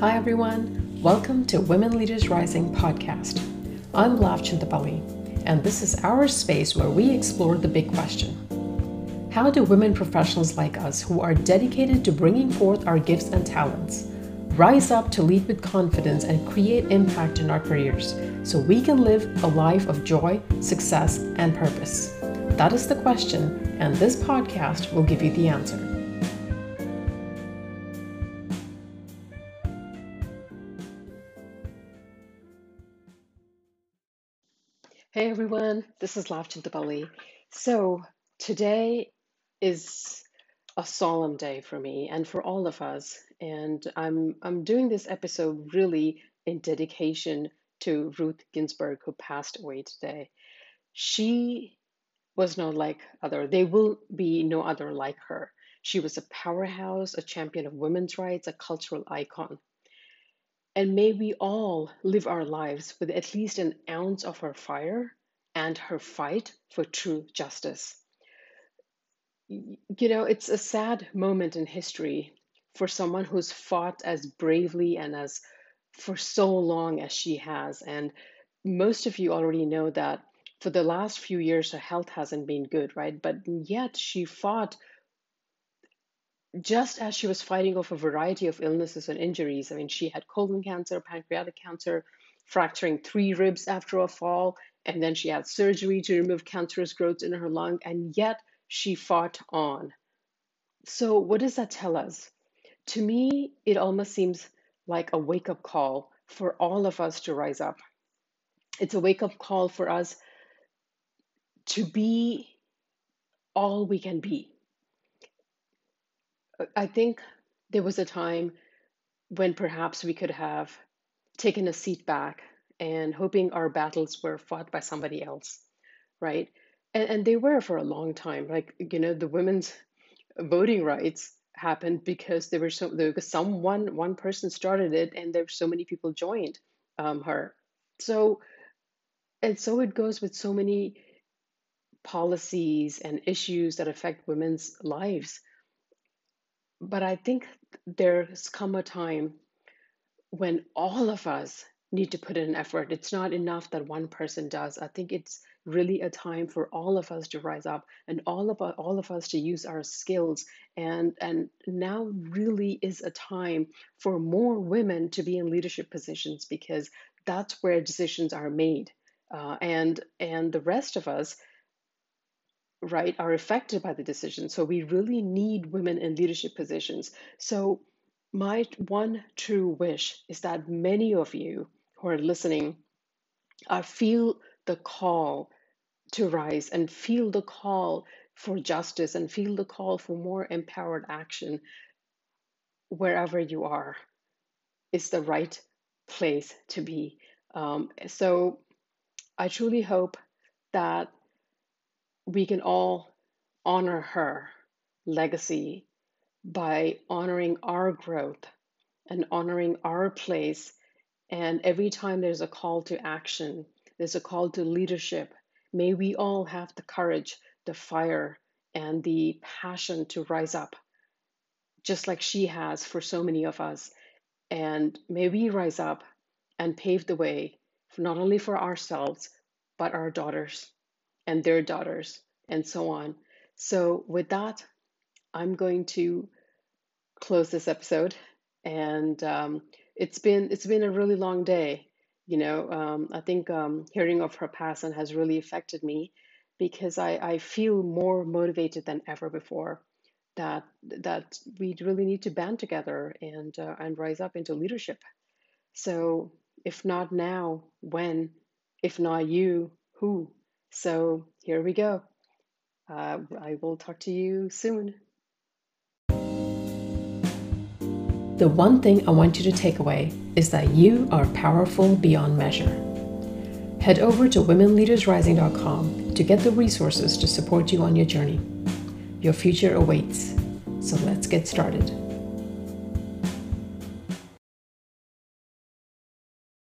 Hi, everyone. Welcome to Women Leaders Rising podcast. I'm Lav Chintapalli, and this is our space where we explore the big question How do women professionals like us, who are dedicated to bringing forth our gifts and talents, rise up to lead with confidence and create impact in our careers so we can live a life of joy, success, and purpose? That is the question, and this podcast will give you the answer. Hey everyone, this is Lav Chintapalli. So today is a solemn day for me and for all of us, and I'm I'm doing this episode really in dedication to Ruth Ginsburg, who passed away today. She was no like other. There will be no other like her. She was a powerhouse, a champion of women's rights, a cultural icon. And may we all live our lives with at least an ounce of her fire and her fight for true justice. You know, it's a sad moment in history for someone who's fought as bravely and as for so long as she has. And most of you already know that for the last few years, her health hasn't been good, right? But yet she fought just as she was fighting off a variety of illnesses and injuries, I mean, she had colon cancer, pancreatic cancer, fracturing three ribs after a fall, and then she had surgery to remove cancerous growths in her lung, and yet she fought on. So, what does that tell us? To me, it almost seems like a wake up call for all of us to rise up. It's a wake up call for us to be all we can be I think there was a time when perhaps we could have taken a seat back and hoping our battles were fought by somebody else, right? And, and they were for a long time. Like, you know, the women's voting rights happened because there were so was someone one person started it and there were so many people joined um, her. So and so it goes with so many policies and issues that affect women's lives but I think there's come a time when all of us need to put in effort. It's not enough that one person does. I think it's really a time for all of us to rise up and all of all of us to use our skills and and now really is a time for more women to be in leadership positions because that's where decisions are made uh, and and the rest of us right, are affected by the decision. So we really need women in leadership positions. So my one true wish is that many of you who are listening uh, feel the call to rise and feel the call for justice and feel the call for more empowered action wherever you are is the right place to be. Um, so I truly hope that we can all honor her legacy by honoring our growth and honoring our place. And every time there's a call to action, there's a call to leadership, may we all have the courage, the fire, and the passion to rise up, just like she has for so many of us. And may we rise up and pave the way, not only for ourselves, but our daughters and their daughters, and so on. So, with that, I'm going to close this episode. And um, it's been it's been a really long day. You know, um, I think um, hearing of her passing has really affected me because I, I feel more motivated than ever before. That that we really need to band together and uh, and rise up into leadership. So, if not now, when? If not you, who? So here we go. Uh, I will talk to you soon. The one thing I want you to take away is that you are powerful beyond measure. Head over to womenleadersrising.com to get the resources to support you on your journey. Your future awaits, so let's get started.